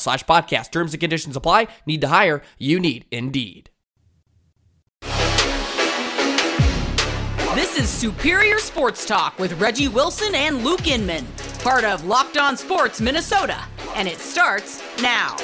slash podcast. Terms and conditions apply. Need to hire? You need Indeed. This is Superior Sports Talk with Reggie Wilson and Luke Inman, part of Locked On Sports Minnesota, and it starts now.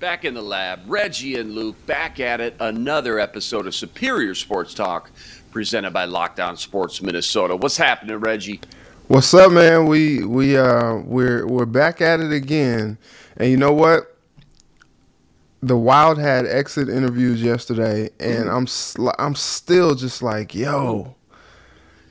Back in the lab, Reggie and Luke back at it. Another episode of Superior Sports Talk presented by Locked On Sports Minnesota. What's happening, Reggie? What's up, man? We we uh we're we're back at it again, and you know what? The Wild had exit interviews yesterday, and Mm-hmm. I'm sl- I'm still just like, yo,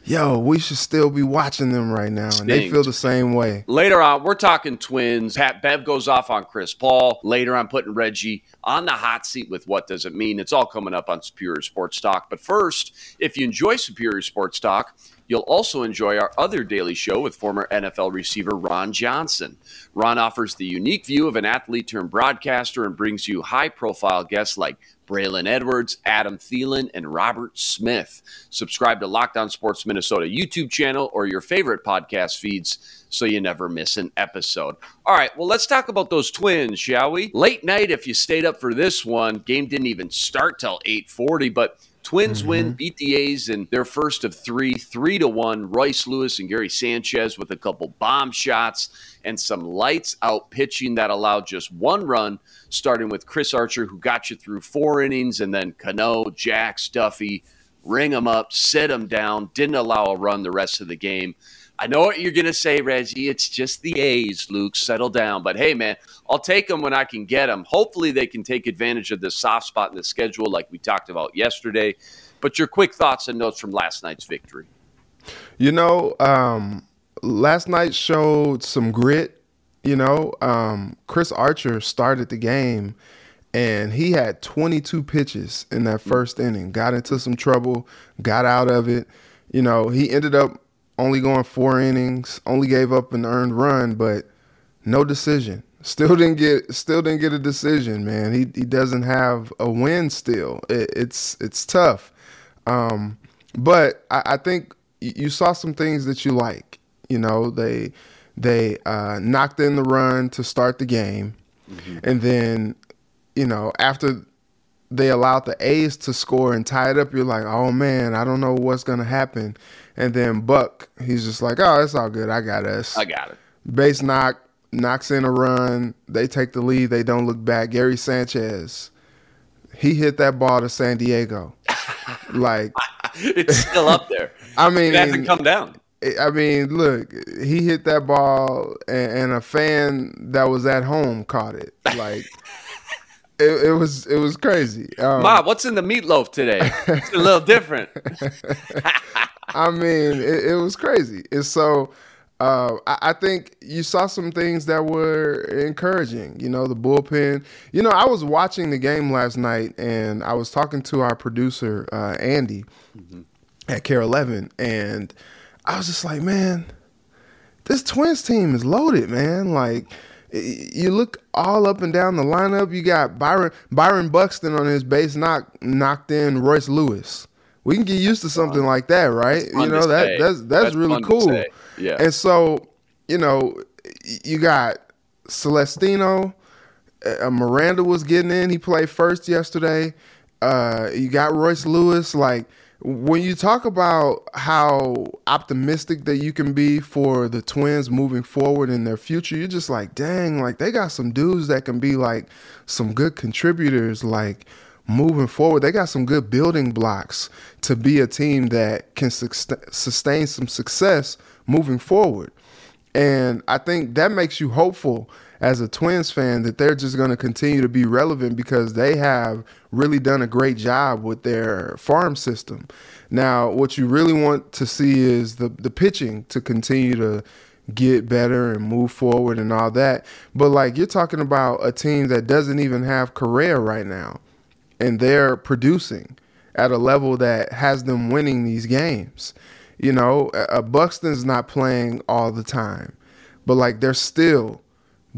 yo, we should still be watching them right now, and they feel the same way. Later on, we're talking twins. Pat Bev goes off on Chris Paul. Later, I'm putting Reggie on the hot seat with what does it mean. It's all coming up on Superior Sports Talk. But first, if you enjoy Superior Sports Talk, you'll also enjoy our other daily show with former NFL receiver Ron Johnson. Ron offers the unique view of an athlete turned broadcaster and brings you high profile guests like Braylon Edwards, Adam Thielen, and Robert Smith. Subscribe to Locked On Sports Minnesota YouTube channel or your favorite podcast feeds so you never miss an episode. All right, well, let's talk about those twins, shall we? Late night, if you stayed up for this one, game didn't even start till 840, but Twins win, mm-hmm. beat the A's in their first of three, three to one. Royce Lewis and Gary Sanchez with a couple bomb shots and some lights out pitching that allowed just one run, starting with Chris Archer, who got you through four innings, and then Cano, Jax, Duffey, ring them up, sit them down, didn't allow a run the rest of the game. I know what you're going to say, Reggie. It's just the A's, Luke. Settle down. But hey, man, I'll take them when I can get them. Hopefully, they can take advantage of this soft spot in the schedule, like we talked about yesterday. But your quick thoughts and notes from last night's victory. You know, um, last night showed some grit. You know, um, Chris Archer started the game and he had 22 pitches in that first inning. Got into some trouble, got out of it. You know, he ended up only going four innings, only gave up an earned run, but no decision. Still didn't get still didn't get a decision, man. He he doesn't have a win still. It, it's it's tough. Um, but I, I think you saw some things that you like. You know, they they uh, knocked in the run to start the game, and then you know after they allowed the A's to score and tie it up, you're like, oh man, I don't know what's gonna happen. And then Buck, he's just like, oh, it's all good. I got us. I got it. Base knock, knocks in a run. They take the lead. They don't look back. Gary Sanchez, he hit that ball to San Diego. like, It's still up there. I mean, It hasn't come down. I mean, look, he hit that ball, and, and a fan that was at home caught it. Like, it, it was it was crazy. Um, what's in the meatloaf today? It's a little different. I mean, it, it was crazy. And so, uh, I, I, think you saw some things that were encouraging. You know, the bullpen. You know, I was watching the game last night, and I was talking to our producer uh, Andy mm-hmm. at KARE 11, and I was just like, man, this Twins team is loaded, man. Like, you look all up and down the lineup. You got Byron Byron Buxton on his base knock knocked in Royce Lewis. We can get used to something like that, right? You know that that's, that's that's really cool. Yeah. And so, you know, you got Celestino. Uh, Miranda was getting in. He played first yesterday. Uh, you got Royce Lewis. Like when you talk about how optimistic that you can be for the Twins moving forward in their future, you're just like, dang, like they got some dudes that can be like some good contributors. Like moving forward, they got some good building blocks to be a team that can sustain some success moving forward. And I think that makes you hopeful as a Twins fan that they're just going to continue to be relevant because they have really done a great job with their farm system. Now, what you really want to see is the the pitching to continue to get better and move forward and all that. But like you're talking about a team that doesn't even have Correa right now and they're producing at a level that has them winning these games. You know, a Buxton's not playing all the time, but like they're still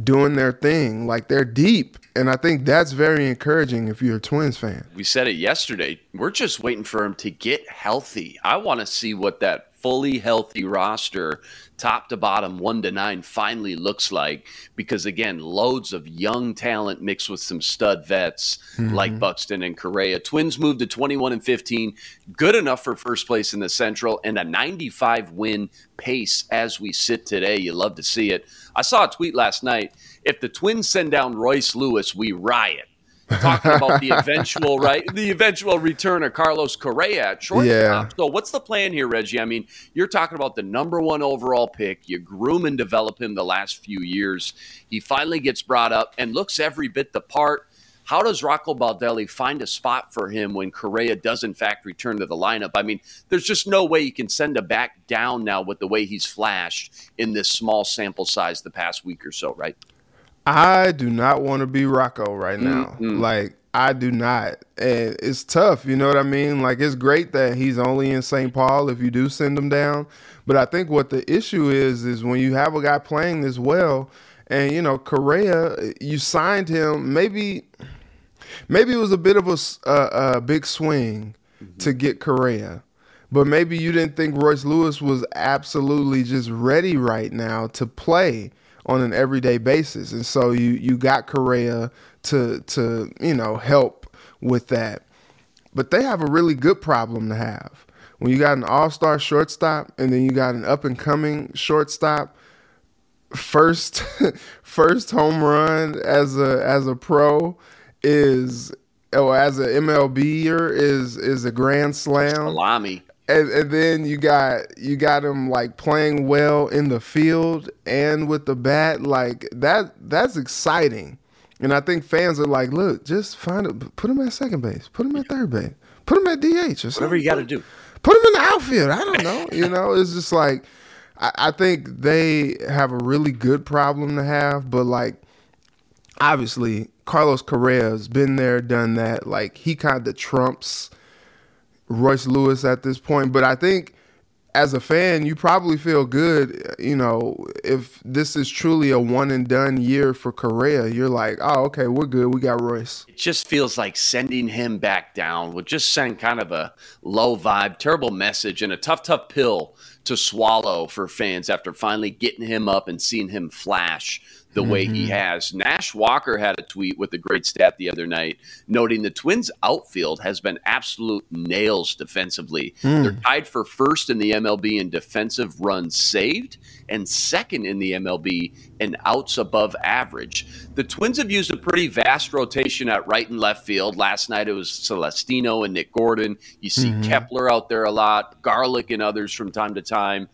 doing their thing. Like they're deep. And I think that's very encouraging if you're a Twins fan. We said it yesterday. We're just waiting for him to get healthy. I want to see what that fully healthy roster, top to bottom, one to nine, finally looks like. Because again, loads of young talent mixed with some stud vets mm-hmm. like Buxton and Correa. Twins moved to 21 and 15, good enough for first place in the Central, and a 95 win pace as we sit today. You love to see it. I saw a tweet last night. If the Twins send down Royce Lewis, we riot talking about the eventual right, the eventual return of Carlos Correa at shortstop. Yeah. So what's the plan here, Reggie? I mean, you're talking about the number one overall pick. You groom and develop him the last few years. He finally gets brought up and looks every bit the part. How does Rocco Baldelli find a spot for him when Correa does in fact return to the lineup? I mean, there's just no way you can send him back down now with the way he's flashed in this small sample size the past week or so, right? I do not want to be Rocco right now. Mm-hmm. Like I do not. And it's tough, you know what I mean? Like it's great that he's only in St. Paul if you do send him down. But I think what the issue is is when you have a guy playing this well and you know, Correa, you signed him maybe maybe it was a bit of a, a, a big swing mm-hmm. to get Correa. But maybe you didn't think Royce Lewis was absolutely just ready right now to play on an everyday basis. And so you you got Correa to to you know help with that. But they have a really good problem to have. When you got an all-star shortstop and then you got an up and coming shortstop, first first home run as a as a pro is or as an MLBer is is a grand slam. Salami and, and then you got you got him like playing well in the field and with the bat like that that's exciting. And i think fans are like look just find it put him at second base put him at third base put him at dh or something whatever you got to do. Put him in the outfield i don't know you know it's just like I, I think they have a really good problem to have but like obviously carlos correa has been there done that like he kind of trumps Royce Lewis at this point, but I think as a fan, you probably feel good, you know, if this is truly a one and done year for Correa, you're like, oh, okay, we're good. We got Royce. It just feels like sending him back down would just send kind of a low vibe, terrible message, and a tough, tough pill to swallow for fans after finally getting him up and seeing him flash the mm-hmm. way he mm-hmm. has. Nash Walker had a tweet with a great stat the other night, noting the Twins' outfield has been absolute nails defensively. Mm. They're tied for first in the MLB in defensive runs saved and second in the MLB in outs above average. The Twins have used a pretty vast rotation at right and left field. Last night it was Celestino and Nick Gordon. You see mm-hmm. Kepler out there a lot, Garlick and others from time to time.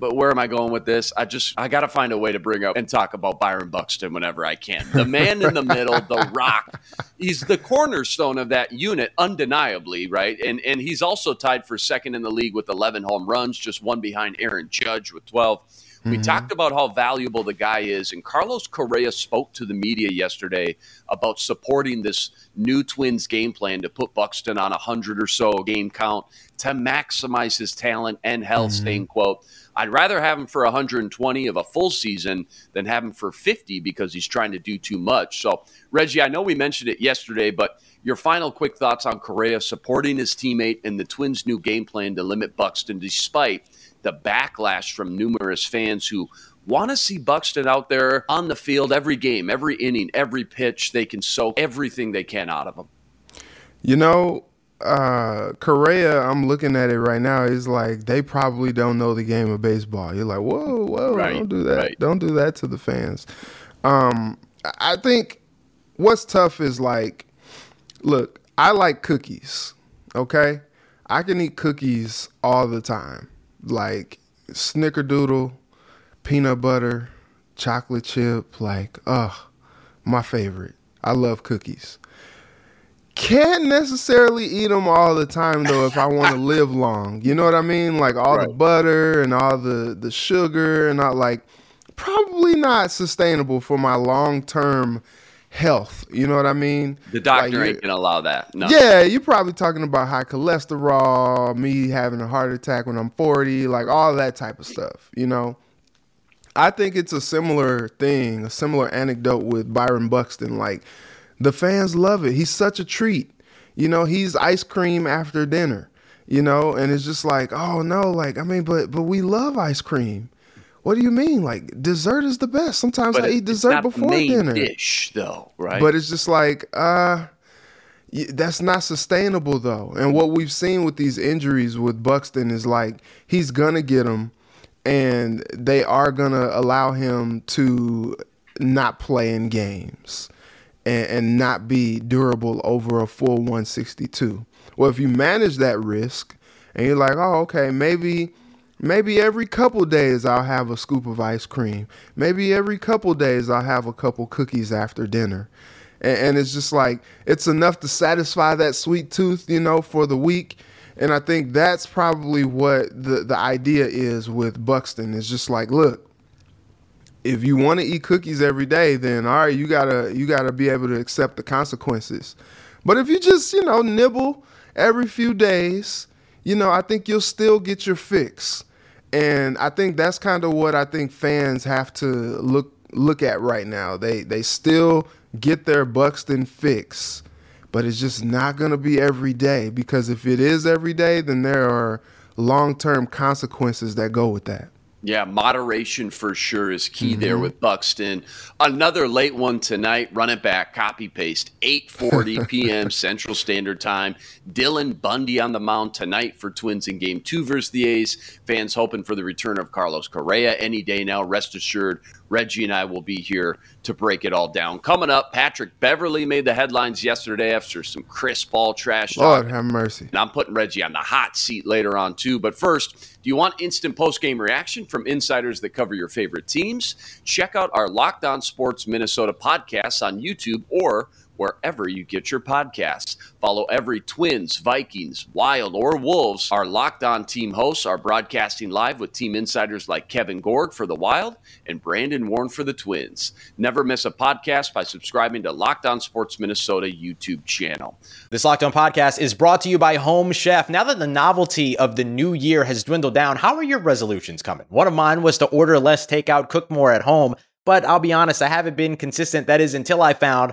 But where am I going with this? I just I got to find a way to bring up and talk about Byron Buxton whenever I can. The man in the middle, the rock. He's the cornerstone of that unit, undeniably, right? And and he's also tied for second in the league with 11 home runs, just one behind Aaron Judge with 12. We mm-hmm. talked about how valuable the guy is, and Carlos Correa spoke to the media yesterday about supporting this new Twins game plan to put Buxton on a hundred or so game count to maximize his talent and health. Mm-hmm. Staying quote, I'd rather have him for 120 of a full season than have him for 50 because he's trying to do too much. So, Reggie, I know we mentioned it yesterday, but your final quick thoughts on Correa supporting his teammate and the Twins' new game plan to limit Buxton despite the backlash from numerous fans who want to see Buxton out there on the field every game, every inning, every pitch. They can soak everything they can out of him. You know, uh, Correa, I'm looking at it right now. Is like they probably don't know the game of baseball. You're like, whoa, whoa, right, don't do that. Right. Don't do that to the fans. Um, I think what's tough is like, look, I like cookies. Okay, I can eat cookies all the time like snickerdoodle, peanut butter, chocolate chip, like, ugh, my favorite. I love cookies. Can't necessarily eat them all the time though if I want to live long. You know what I mean? Like all right. the butter and all the the sugar and all like probably not sustainable for my long term health. You know what I mean? The doctor like, ain't gonna allow that. No. Yeah, you're probably talking about high cholesterol, me having a heart attack when I'm 40, like all that type of stuff. You know, I think it's a similar thing, a similar anecdote with Byron Buxton. Like the fans love it. He's such a treat. You know, he's ice cream after dinner. You know, and it's just like, oh no, like I mean, but but we love ice cream. What do you mean? Like dessert is the best. Sometimes but I eat dessert before dinner. Dish though, right? But it's just like uh that's not sustainable though. And what we've seen with these injuries with Buxton is like he's gonna get them, and they are gonna allow him to not play in games and, and not be durable over a full 162. Well, if you manage that risk and you're like, oh, okay, maybe Maybe every couple days I'll have a scoop of ice cream. Maybe every couple days I'll have a couple cookies after dinner. And, and, it's just like, it's enough to satisfy that sweet tooth, you know, for the week. And I think that's probably what the, the idea is with Buxton. It's just like, look, if you want to eat cookies every day, then all right, you gotta you gotta be able to accept the consequences. But if you just, you know, nibble every few days, you know, I think you'll still get your fix. And I think that's kind of what I think fans have to look look at right now. They they still get their Buxton fix, but it's just not to be every day because if it is every day, then there are long-term consequences that go with that. Yeah, moderation for sure is key mm-hmm. there with Buxton. Another late one tonight, run it back, copy paste, 8:40 p.m. Central Standard Time. Dylan Bundy on the mound tonight for Twins in game 2 versus the A's. Fans hoping for the return of Carlos Correa any day now. Rest assured, Reggie and I will be here to break it all down. Coming up, Patrick Beverley made the headlines yesterday after some Chris Paul trash. Lord talk. have mercy. And I'm putting Reggie on the hot seat later on, too. But first, do you want instant post game reaction from insiders that cover your favorite teams? Check out our Locked On Sports Minnesota podcasts on YouTube or wherever you get your podcasts. Follow every Twins, Vikings, Wild, or Wolves. Our Locked On team hosts are broadcasting live with team insiders like Kevin Gorg for the Wild and Brandon Warne for the Twins. Never miss a podcast by subscribing to Locked On Sports Minnesota YouTube channel. This Locked On podcast is brought to you by Home Chef. Now that the novelty of the new year has dwindled down, how are your resolutions coming? One of mine was to order less takeout, cook more at home. But I'll be honest, I haven't been consistent. That is until I found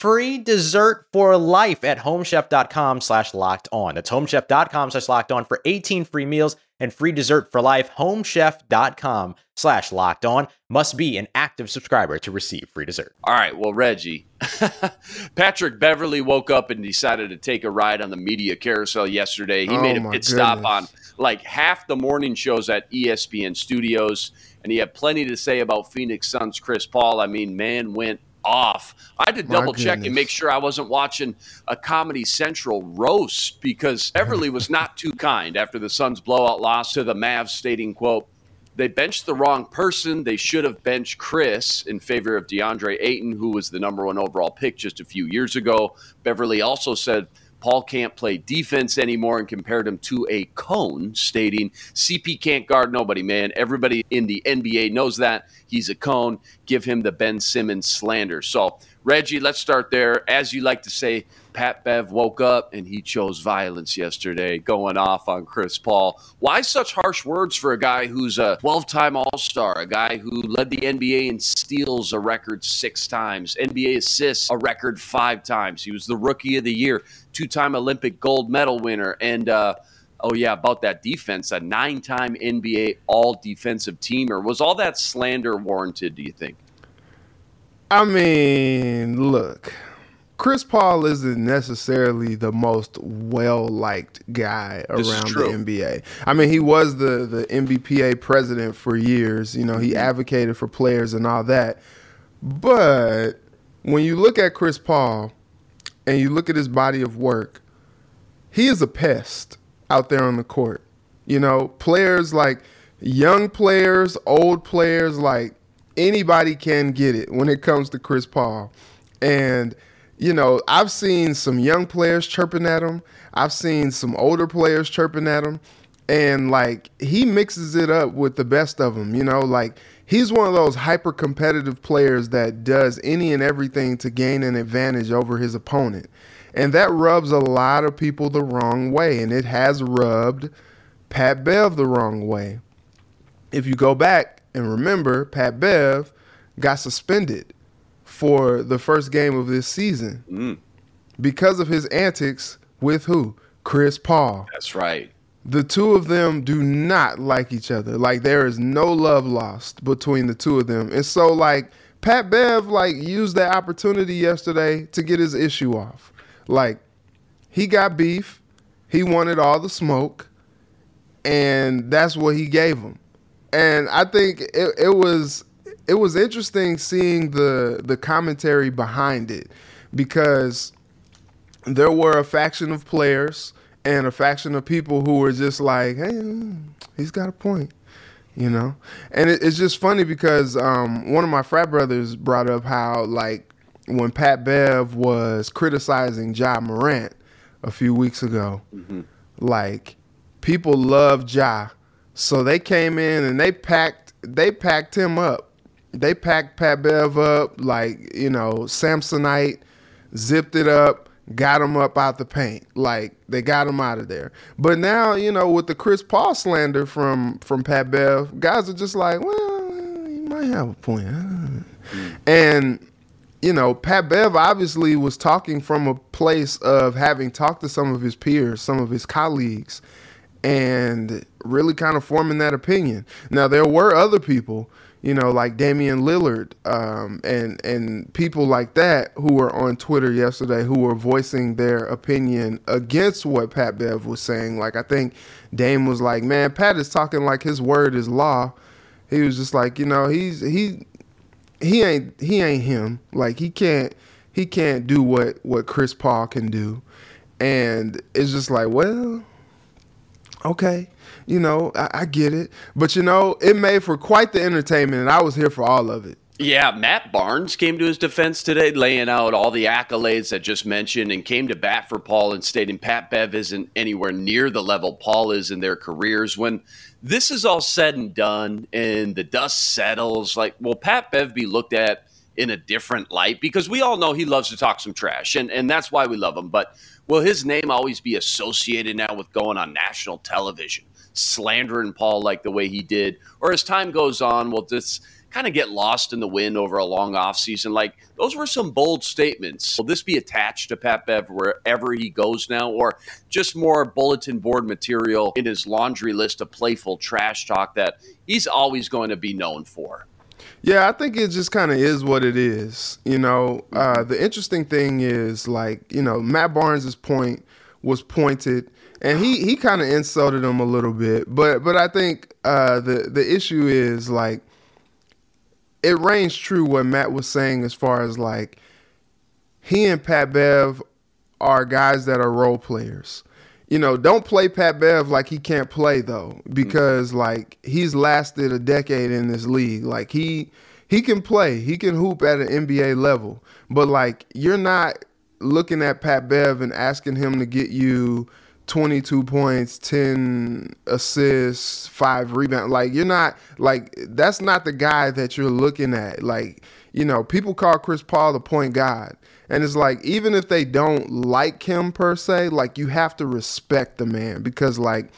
free dessert for life at homechef.com slash locked on. That's homechef.com slash locked on for 18 free meals and free dessert for life. Homechef.com slash locked on must be an active subscriber to receive free dessert. All right. Well, Reggie, Patrick Beverley woke up and decided to take a ride on the media carousel yesterday. He Oh, made a my pit stop on like half the morning shows at ESPN studios, and he had plenty to say about Phoenix Suns Chris Paul. I mean, man went off. I had to My double check and make sure I wasn't watching a Comedy Central roast because Beverley was not too kind after the Suns blowout loss to the Mavs, stating, quote, they benched the wrong person. They should have benched Chris in favor of DeAndre Ayton, who was the number one overall pick just a few years ago. Beverley also said Paul can't play defense anymore and compared him to a cone, stating CP can't guard nobody, man. Everybody in the NBA knows that. He's a cone. Give him the Ben Simmons slander. So, Reggie, let's start there. As you like to say, Pat Bev woke up and he chose violence yesterday, going off on Chris Paul. Why such harsh words for a guy who's a 12 time All Star, a guy who led the NBA in steals a record six times, NBA assists a record five times? He was the rookie of the year, two time Olympic gold medal winner, and, uh, Oh yeah, about that defense, a nine-time NBA All Defensive Teamer. Was all that slander warranted? Do you think? I mean, look, Chris Paul isn't necessarily the most well liked guy This around the. NBA. I mean, he was the the NBPA president for years. You know, Mm-hmm. he advocated for players and all that. But when you look at Chris Paul and you look at his body of work, he is a pest out there on the court. You know, players like young players, old players, like anybody can get it when it comes to Chris Paul. And, you know, I've seen some young players chirping at him, I've seen some older players chirping at him. And like he mixes it up with the best of them, you know, like he's one of those hyper competitive players that does any and everything to gain an advantage over his opponent. And that rubs a lot of people the wrong way. And it has rubbed Pat Bev the wrong way. If you go back and remember, Pat Bev got suspended for the first game of this season mm. because of his antics with who? Chris Paul. That's right. The two of them do not like each other. Like there is no love lost between the two of them. And so like Pat Bev like used that opportunity yesterday to get his issue off. Like he got beef, he wanted all the smoke, and that's what he gave him. And I think it, it was it was interesting seeing the the commentary behind it because there were a faction of players and a faction of people who were just like, "Hey, he's got a point," you know. And it, it's just funny because um, one of my frat brothers brought up how like when Pat Bev was criticizing Ja Morant a few weeks ago, like people love Ja, so they came in and they packed they packed him up. They packed Pat Bev up like you know Samsonite, zipped it up, got him up out the paint. Like they got him out of there. But now you know with the Chris Paul slander from from Pat Bev, guys are just like, well, he might have a point. Mm. And you know, Pat Bev obviously was talking from a place of having talked to some of his peers, some of his colleagues, and really kind of forming that opinion. Now, there were other people, you know, like Damian Lillard um, and and people like that who were on Twitter yesterday who were voicing their opinion against what Pat Bev was saying. Like, I think Dame was like, "Man, Pat is talking like his word is law." He was just like, you know, he's he he ain't he ain't him. Like he can't he can't do what what Chris Paul can do. And it's just like, well, okay, you know, I, I get it. But you know, it made for quite the entertainment, and I was here for all of it. Yeah, Matt Barnes came to his defense today, laying out all the accolades I just mentioned and came to bat for Paul and stating Pat Bev isn't anywhere near the level Paul is in their careers. When this is all said and done and the dust settles, like, will Pat Bev be looked at in a different light? Because we all know he loves to talk some trash, and, and that's why we love him. But will his name always be associated now with going on national television? Slandering Paul like the way he did, or as time goes on, will just kind of get lost in the wind over a long offseason. Like those were some bold statements. Will this be attached to Pat Bev wherever he goes now, or just more bulletin board material in his laundry list of playful trash talk that he's always going to be known for? Yeah, I think it just kind of is what it is. You know, uh, the interesting thing is like, you know, Matt Barnes's point was pointed and he he kind of insulted him a little bit. But but I think uh, the the issue is like it reigns true what Matt was saying as far as like he and Pat Bev are guys that are role players. You know, don't play Pat Bev like he can't play though, because like he's lasted a decade in this league. Like he he can play, he can hoop at an NBA level, but like you're not looking at Pat Bev and asking him to get you 22 points, 10 assists, five rebounds. Like you're not like that's not the guy that you're looking at. Like, you know, people call Chris Paul the point guard. And it's like even if they don't like him per se, like you have to respect the man because like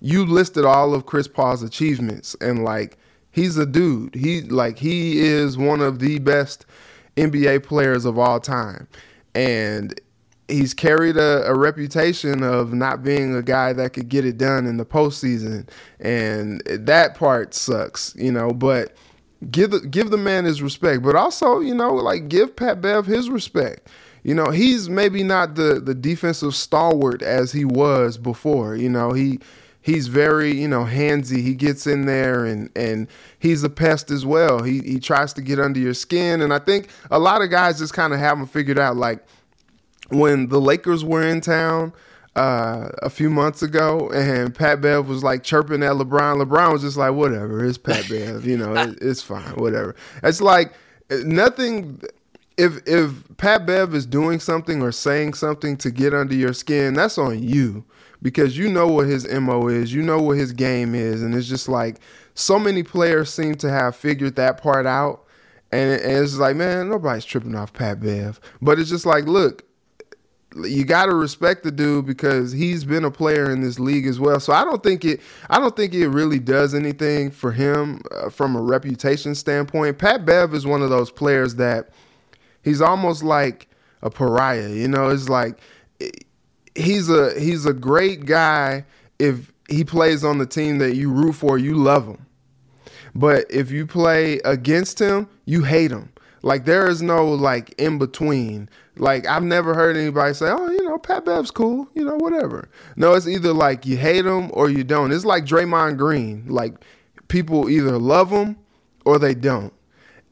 you listed all of Chris Paul's achievements and like he's a dude. He like he is one of the best NBA players of all time. And he's carried a, a, reputation of not being a guy that could get it done in the postseason, and that part sucks, you know. But give the give the man his respect, but also you know like give Pat Bev his respect. You know he's maybe not the the defensive stalwart as he was before. You know he he's very you know handsy. He gets in there and and he's a pest as well. He he tries to get under your skin, and I think a lot of guys just kind of haven't figured out like when the Lakers were in town uh, a few months ago, and Pat Bev was like chirping at LeBron. LeBron was just like, "Whatever, it's Pat Bev. You know, it, it's fine. Whatever." It's like nothing. If if Pat Bev is doing something or saying something to get under your skin, that's on you because you know what his mo is. You know what his game is, and it's just like so many players seem to have figured that part out. And, and it's like, man, nobody's tripping off Pat Bev. But it's just like, look, you got to respect the dude because he's been a player in this league as well. So I don't think it I don't think it really does anything for him uh, from a reputation standpoint. Pat Bev is one of those players that he's almost like a pariah, you know, it's like he's a he's a great guy if he plays on the team that you root for, you love him. But if you play against him, you hate him. Like there is no like in between. Like I've never heard anybody say, "Oh, you know, Pat Bev's cool," you know, whatever. No, it's either like you hate him or you don't. It's like Draymond Green. Like people either love him or they don't.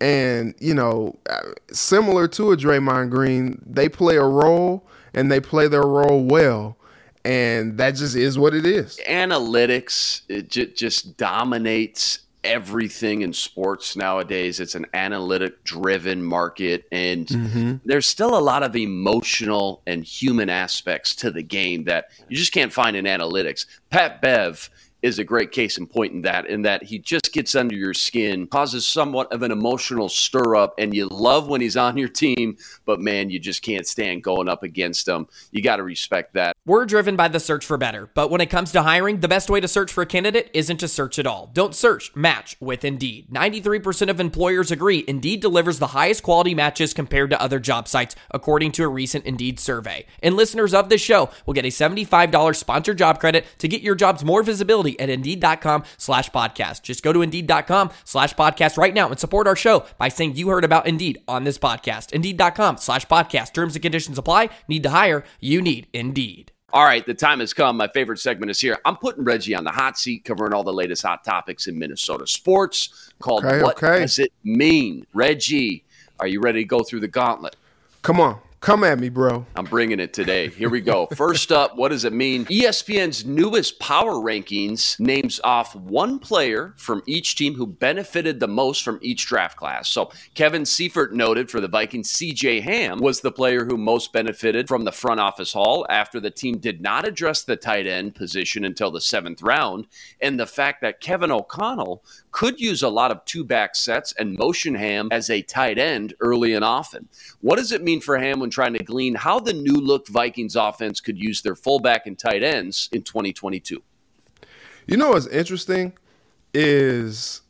And you know, uh, similar to a Draymond Green, they play a role and they play their role well and that just is what it is. Analytics it j- just dominates everything in sports nowadays. It's an analytic driven market, and mm-hmm. there's still a lot of emotional and human aspects to the game that you just can't find in analytics. Pat Bev is a great case in point in that, in that he just gets under your skin, causes somewhat of an emotional stir up, and you love when he's on your team, but man, you just can't stand going up against him. You got to respect that. We're driven by the search for better, but when it comes to hiring, the best way to search for a candidate isn't to search at all. Don't search, match with Indeed. 93% of employers agree Indeed delivers the highest quality matches compared to other job sites, according to a recent Indeed survey. And listeners of this show will get a $75 sponsored job credit to get your jobs more visibility at Indeed.com slash podcast. Just go to Indeed.com slash podcast right now and support our show by saying you heard about Indeed on this podcast. Indeed.com slash podcast. Terms and conditions apply. Need to hire? You need Indeed. All right, the time has come. My favorite segment is here. I'm putting Reggie on the hot seat, covering all the latest hot topics in Minnesota sports called okay, What okay. Does It Mean? Reggie, are you ready to go through the gauntlet? Come on. Come at me, bro. I'm bringing it today. Here we go. First up, what does it mean? ESPN's newest power rankings names off one player from each team who benefited the most from each draft class. So Kevin Seifert noted for the Vikings, CJ Ham was the player who most benefited from the front office haul after the team did not address the tight end position until the seventh round. And the fact that Kevin O'Connell could use a lot of two back sets and motion Ham as a tight end early and often. What does it mean for Ham when trying to glean how the new look Vikings offense could use their fullback and tight ends in 2022? You know what's interesting is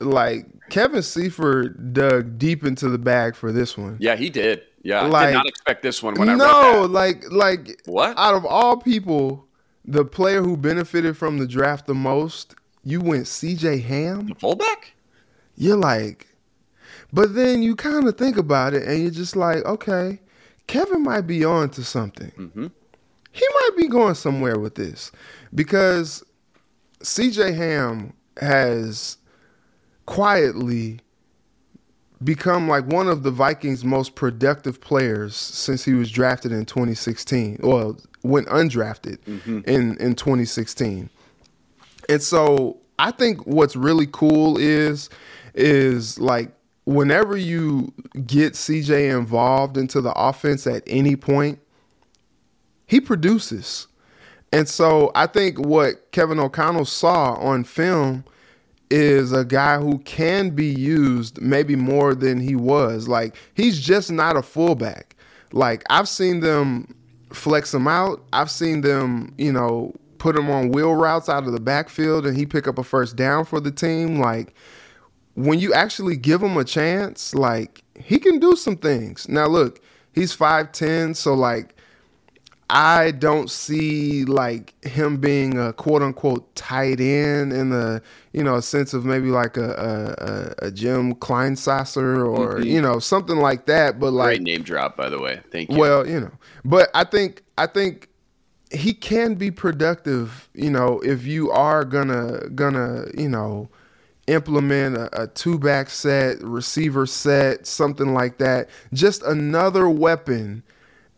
like Kevin Seifert dug deep into the bag for this one. Yeah, he did. Yeah, I did not expect this one when I no, that. like like What? Out of all people, the player who benefited from the draft the most, you went C.J. Ham. The fullback? You're like, but then you kind of think about it, and you're just like, okay, Kevin might be on to something. Mm-hmm. He might be going somewhere with this because C.J. Ham has quietly become like one of the Vikings' most productive players since he was drafted in 2016. Well, went undrafted in in 2016. And so I think what's really cool is is like whenever you get CJ involved into the offense at any point, he produces. And so I think what Kevin O'Connell saw on film is a guy who can be used maybe more than he was. Like he's just not a fullback. Like I've seen them flex him out. I've seen them, you know, put him on wheel routes out of the backfield and he pick up a first down for the team. Like when you actually give him a chance, like he can do some things. Now look, he's 5'10, so like I don't see like him being a quote unquote tight end in the you know a sense of maybe like a a, a, Jim Kleinsasser or mm-hmm. you know something like that. But like Great name drop, by the way. Thank you. well, you know, but I think I think he can be productive. You know, if you are gonna gonna you know implement a, a two back set, receiver set, something like that. Just another weapon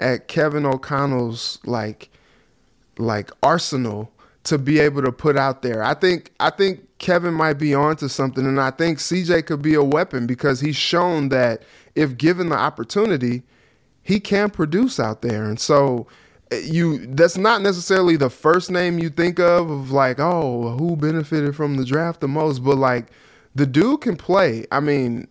at Kevin O'Connell's like like arsenal to be able to put out there. I think I think Kevin might be onto something and I think CJ could be a weapon because he's shown that if given the opportunity, he can produce out there. And so you that's not necessarily the first name you think of of like, oh, who benefited from the draft the most, but like the dude can play. I mean,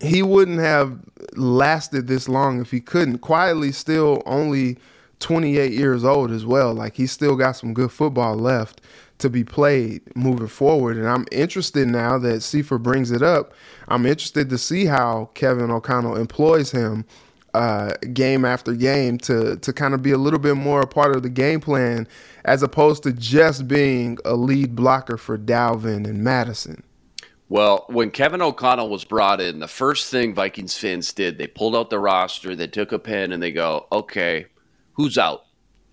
he wouldn't have lasted this long if he couldn't. Quietly still only 28 years old as well. Like he's still got some good football left to be played moving forward. And I'm interested now that Seifert brings it up. I'm interested to see how Kevin O'Connell employs him uh, game after game to to kind of be a little bit more a part of the game plan as opposed to just being a lead blocker for Dalvin and Mattison. Well, when Kevin O'Connell was brought in, the first thing Vikings fans did, they pulled out the roster, they took a pen, and they go, okay, who's out?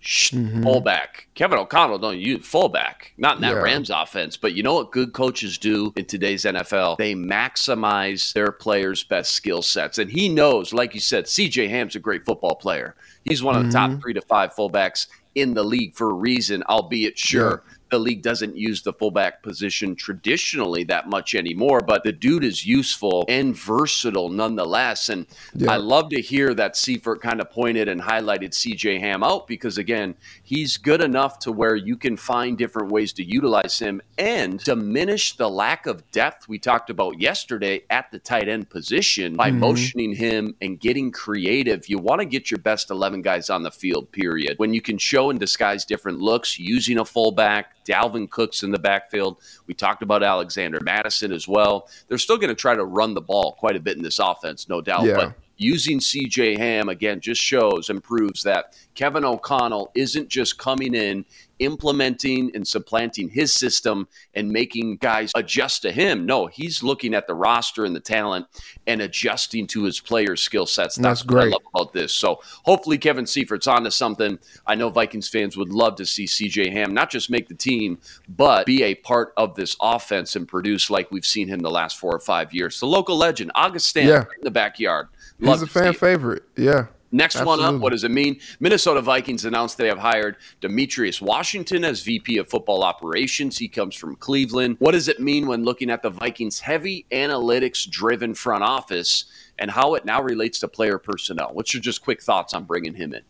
Shh, mm-hmm. Fullback. Kevin O'Connell don't use fullback, not in that Yeah. Rams offense. But you know what good coaches do in today's NFL? They maximize their players' best skill sets. And he knows, like you said, CJ Ham's a great football player. He's one of the top mm-hmm. three to five fullbacks in the league for a reason, albeit sure the league doesn't use the fullback position traditionally that much anymore, but the dude is useful and versatile nonetheless. And I love to hear that Seifert kind of pointed and highlighted CJ Ham out because, again, he's good enough to where you can find different ways to utilize him and diminish the lack of depth we talked about yesterday at the tight end position by mm-hmm. motioning him and getting creative. You want to get your best 11 guys on the field, period. When you can show and disguise different looks using a fullback, Dalvin Cook's in the backfield. We talked about Alexander Mattison as well. They're still going to try to run the ball quite a bit in this offense, no doubt. Yeah. But using CJ Ham again just shows and proves that Kevin O'Connell isn't just coming in, implementing and supplanting his system and making guys adjust to him. No, he's looking at the roster and the talent and adjusting to his players' skill sets. That's, That's what I great. love about this. So hopefully Kevin Seifert's onto something. I know Vikings fans would love to see CJ Ham not just make the team, but be a part of this offense and produce like we've seen him the last four or five years. The local legend, Augustin Yeah. in the backyard. Love He's a fan favorite. Yeah. Next one up, what does it mean? Minnesota Vikings announced they have hired Demetrius Washington as VP of Football Operations. He comes from Cleveland. What does it mean when looking at the Vikings' heavy analytics driven front office and how it now relates to player personnel? What's your just quick thoughts on bringing him in?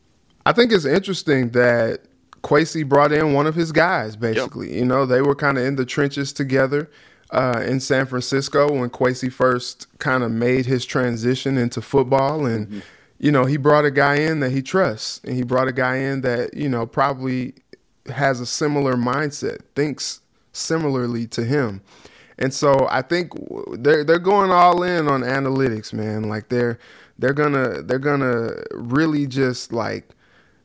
I think it's interesting that Kwesi brought in one of his guys, basically. You know, they were kind of in the trenches together uh, in San Francisco when Kwesi first kind of made his transition into football. And, you know, he brought a guy in that he trusts. And he brought a guy in that, you know, probably has a similar mindset, thinks similarly to him. And so I think they're they're going all in on analytics, man. Like they're they're gonna they're gonna really just like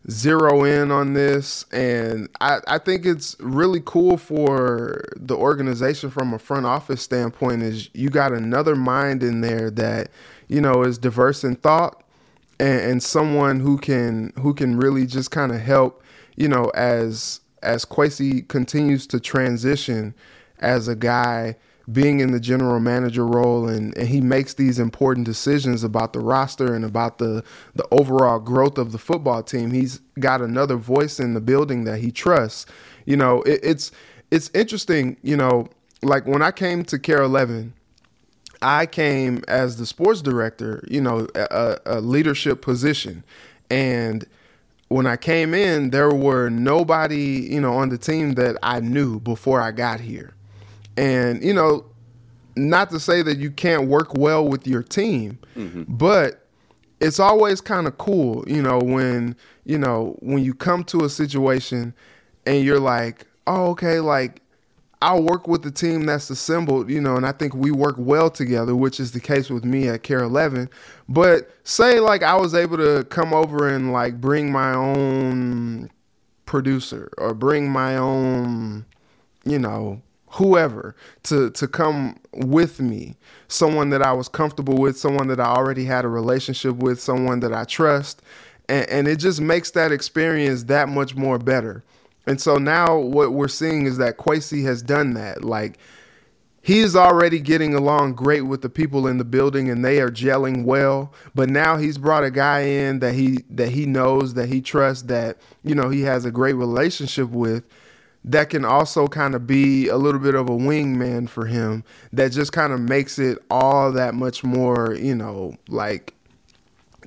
zero in on this and I, I think it's really cool for the organization from a front office standpoint is you got another mind in there that you know is diverse in thought and, and someone who can who can really just kind of help you know as as Kwesi continues to transition as a guy being in the general manager role and, and he makes these important decisions about the roster and about the the overall growth of the football team he's got another voice in the building that he trusts. You know it, it's it's interesting you know like when i came to KARE 11 i came as the sports director you know a, a leadership position and when I came in, there were nobody, you know, on the team that I knew before I got here. And, you know, not to say that you can't work well with your team, mm-hmm. but it's always kind of cool, you know, when, you know, when you come to a situation and you're like, oh, okay, like I'll work with the team that's assembled, you know, and I think we work well together, which is the case with me at KARE 11. But say like I was able to come over and like bring my own producer or bring my own, you know, whoever to to come with me. Someone that i was comfortable with someone that i already had a relationship with someone that i trust. And, and, it just makes that experience that much more better and so now what we're seeing is that Kwesi has done that. Like he's already getting along great with the people in the building and they are gelling well. But now he's brought a guy in that he that he knows that he trusts that you know he has a great relationship with that can also kind of be a little bit of a wingman for him that just kind of makes it all that much more, you know, like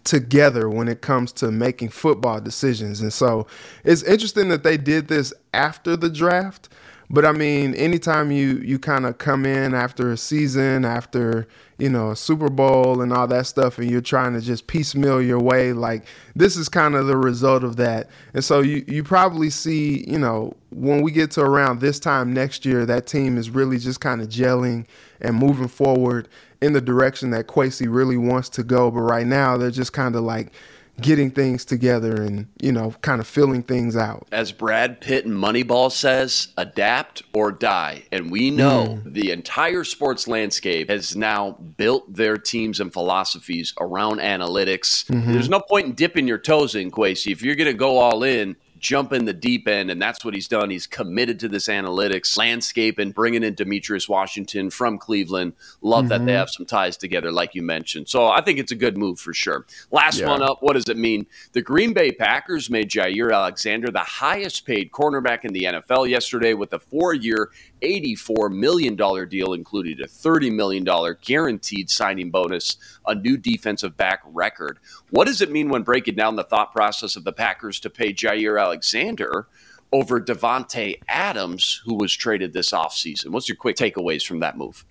together when it comes to making football decisions. And so it's interesting that they did this after the draft but I mean, anytime you you kind of come in after a season, after you know a Super Bowl and all that stuff, and you're trying to just piecemeal your way, like this is kind of the result of that. And so you you probably see, you know, when we get to around this time next year, that team is really just kind of gelling and moving forward in the direction that Kwesi really wants to go. But right now, they're just kind of like getting things together and you know kind of filling things out as brad pitt and moneyball says adapt or die and we know mm. the entire sports landscape has now built their teams and philosophies around analytics mm-hmm. there's no point in dipping your toes in Kwesi. if you're going to go all in jump in the deep end, and that's what he's done. He's committed to this analytics landscape and bringing in Demetrius Washington from Cleveland. Love mm-hmm. that they mm-hmm. have some ties together, like you mentioned. So I think it's a good move for sure. Last yeah. one up. What does it mean? The Green Bay Packers made Jaire Alexander the highest paid cornerback in the NFL yesterday with a four year, $84 million deal, included a $30 million guaranteed signing bonus, a new defensive back record. What does it mean when breaking down the thought process of the Packers to pay Jaire Alexander over Davante Adams, who was traded this offseason? What's your quick takeaways from that move?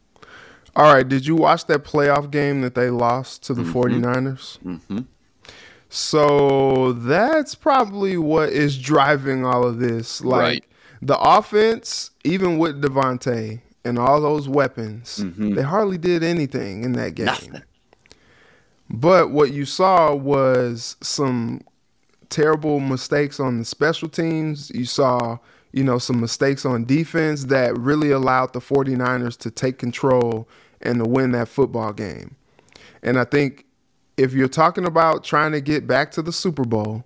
All right. Did you watch that playoff game that they lost to the mm-hmm. 49ers? Mm-hmm. So that's probably what is driving all of this. Like, right the offense, even with Davante and all those weapons, mm-hmm. they hardly did anything in that game. Nothing. But what you saw was some terrible mistakes on the special teams. You saw, you know, some mistakes on defense that really allowed the 49ers to take control and to win that football game. And I think if you're talking about trying to get back to the Super Bowl,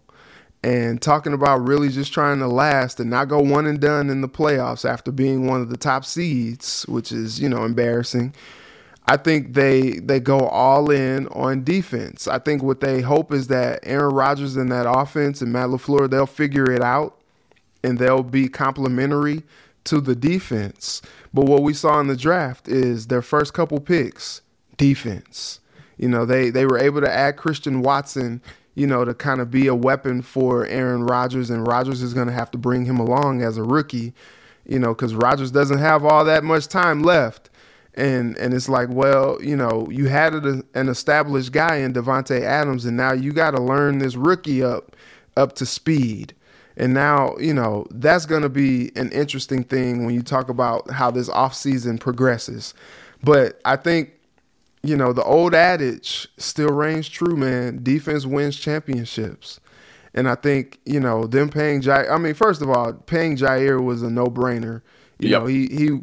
and talking about really just trying to last and not go one and done in the playoffs after being one of the top seeds, which is, you know, embarrassing. I think they they go all in on defense. I think what they hope is that Aaron Rodgers and that offense and Matt LaFleur, they'll figure it out and they'll be complementary to the defense. But what we saw in the draft is their first couple picks, defense. You know, they they were able to add Christian Watson you know, to kind of be a weapon for Aaron Rodgers, and Rodgers is going to have to bring him along as a rookie, you know, because Rodgers doesn't have all that much time left. And and it's like, well, you know, you had an established guy in Davante Adams, and now you got to learn this rookie up up to speed. And now, you know, that's going to be an interesting thing when you talk about how this offseason progresses. But I think, you know, the old adage still reigns true, man. Defense wins championships. And I think, you know, them paying Jaire, I mean, first of all, paying Jaire was a no brainer. You yep. know, he, he,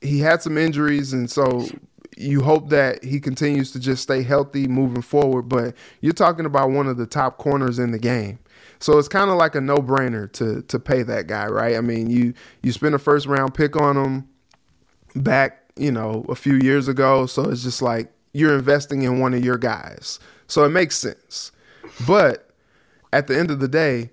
he had some injuries, and so you hope that he continues to just stay healthy moving forward. But you're talking about one of the top corners in the game. So it's kind of like a no-brainer to to pay that guy, right? I mean, you you spend a first round pick on him back, you know, a few years ago, so it's just like you're investing in one of your guys. So it makes sense. But at the end of the day,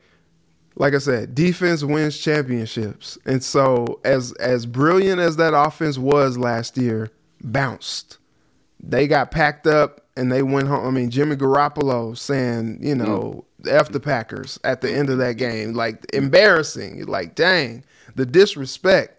like I said, defense wins championships. And so as as brilliant as that offense was last year, bounced. They got packed up and they went home. I mean, Jimmy Garoppolo saying, you know, mm. F the Packers at the end of that game. Like, embarrassing. Like, dang, the disrespect.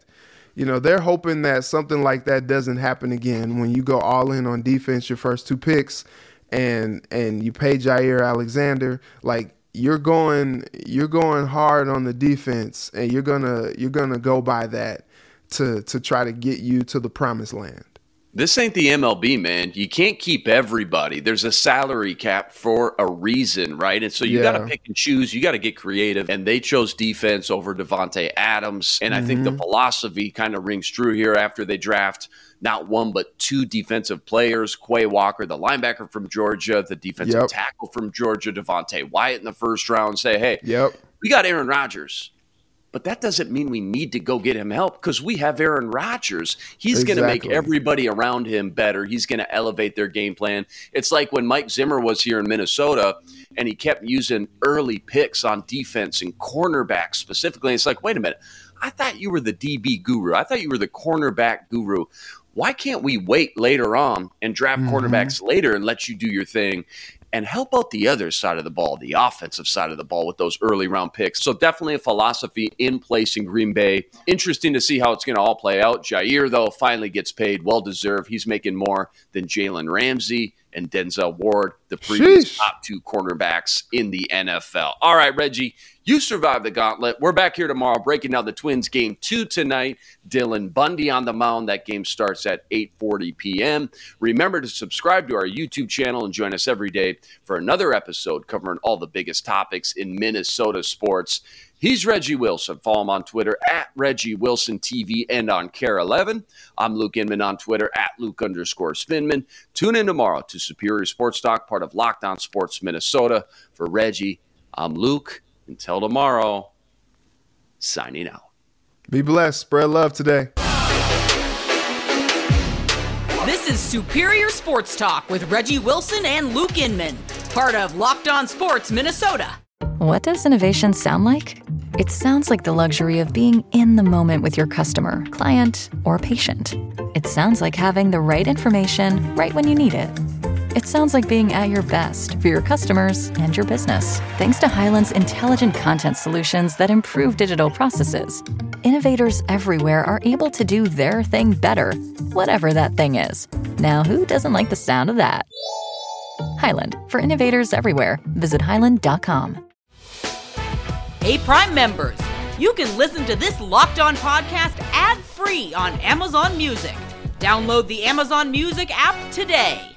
You know, they're hoping that something like that doesn't happen again when you go all in on defense your first two picks and and you pay Jaire Alexander. Like, you're going you're going hard on the defense and you're gonna you're gonna go by that to to try to get you to the promised land. This ain't the MLB, man. You can't keep everybody. There's a salary cap for a reason, right? And so you yeah. got to pick and choose. You got to get creative. And they chose defense over Davante Adams. And mm-hmm. I think the mm-hmm. philosophy kind of rings true here after they draft not one but two defensive players: Quay Walker, the linebacker from Georgia, the defensive yep. tackle from Georgia, Devonte Wyatt in the first round. Say, hey, yep, we got Aaron Rodgers. But that doesn't mean we need to go get him help because we have Aaron Rodgers. He's exactly. going to make everybody around him better. He's going to elevate their game plan. It's like when Mike Zimmer was here in Minnesota and he kept using early picks on defense and cornerback specifically. It's like, wait a minute. I thought you were the DB guru. I thought you were the cornerback guru why can't we wait later on and draft mm-hmm. quarterbacks later and let you do your thing? And help out the other side of the ball, the offensive side of the ball with those early round picks. So definitely a philosophy in place in Green Bay. Interesting to see how it's going to all play out. Jaire, though, finally gets paid. Well deserved. He's making more than Jalen Ramsey and Denzel Ward, the previous Sheesh. top two cornerbacks in the NFL. All right, Reggie, you survived the gauntlet. We're back here tomorrow breaking down the Twins game two tonight. Dylan Bundy on the mound. That game starts at 8:40 p.m. Remember to subscribe to our YouTube channel and join us every day for another episode covering all the biggest topics in Minnesota sports. He's Reggie Wilson. Follow him on Twitter at Reggie Wilson TV and on KARE 11. I'm Luke Inman on Twitter at Luke underscore Spinman. Tune in tomorrow to Superior Sports Talk, part of Locked On Sports Minnesota. For Reggie, I'm Luke. Until tomorrow, signing out. Be blessed. Spread love today. This is Superior Sports Talk with Reggie Wilson and Luke Inman, part of Locked On Sports Minnesota. What does innovation sound like? It sounds like the luxury of being in the moment with your customer, client, or patient. It sounds like having the right information right when you need it. It sounds like being at your best for your customers and your business. Thanks to Hyland's intelligent content solutions that improve digital processes, innovators everywhere are able to do their thing better, whatever that thing is. Now, who doesn't like the sound of that? Hyland, for innovators everywhere, visit hyland.com. Hey, Prime members, you can listen to this locked on podcast ad free on Amazon Music. Download the Amazon Music app today.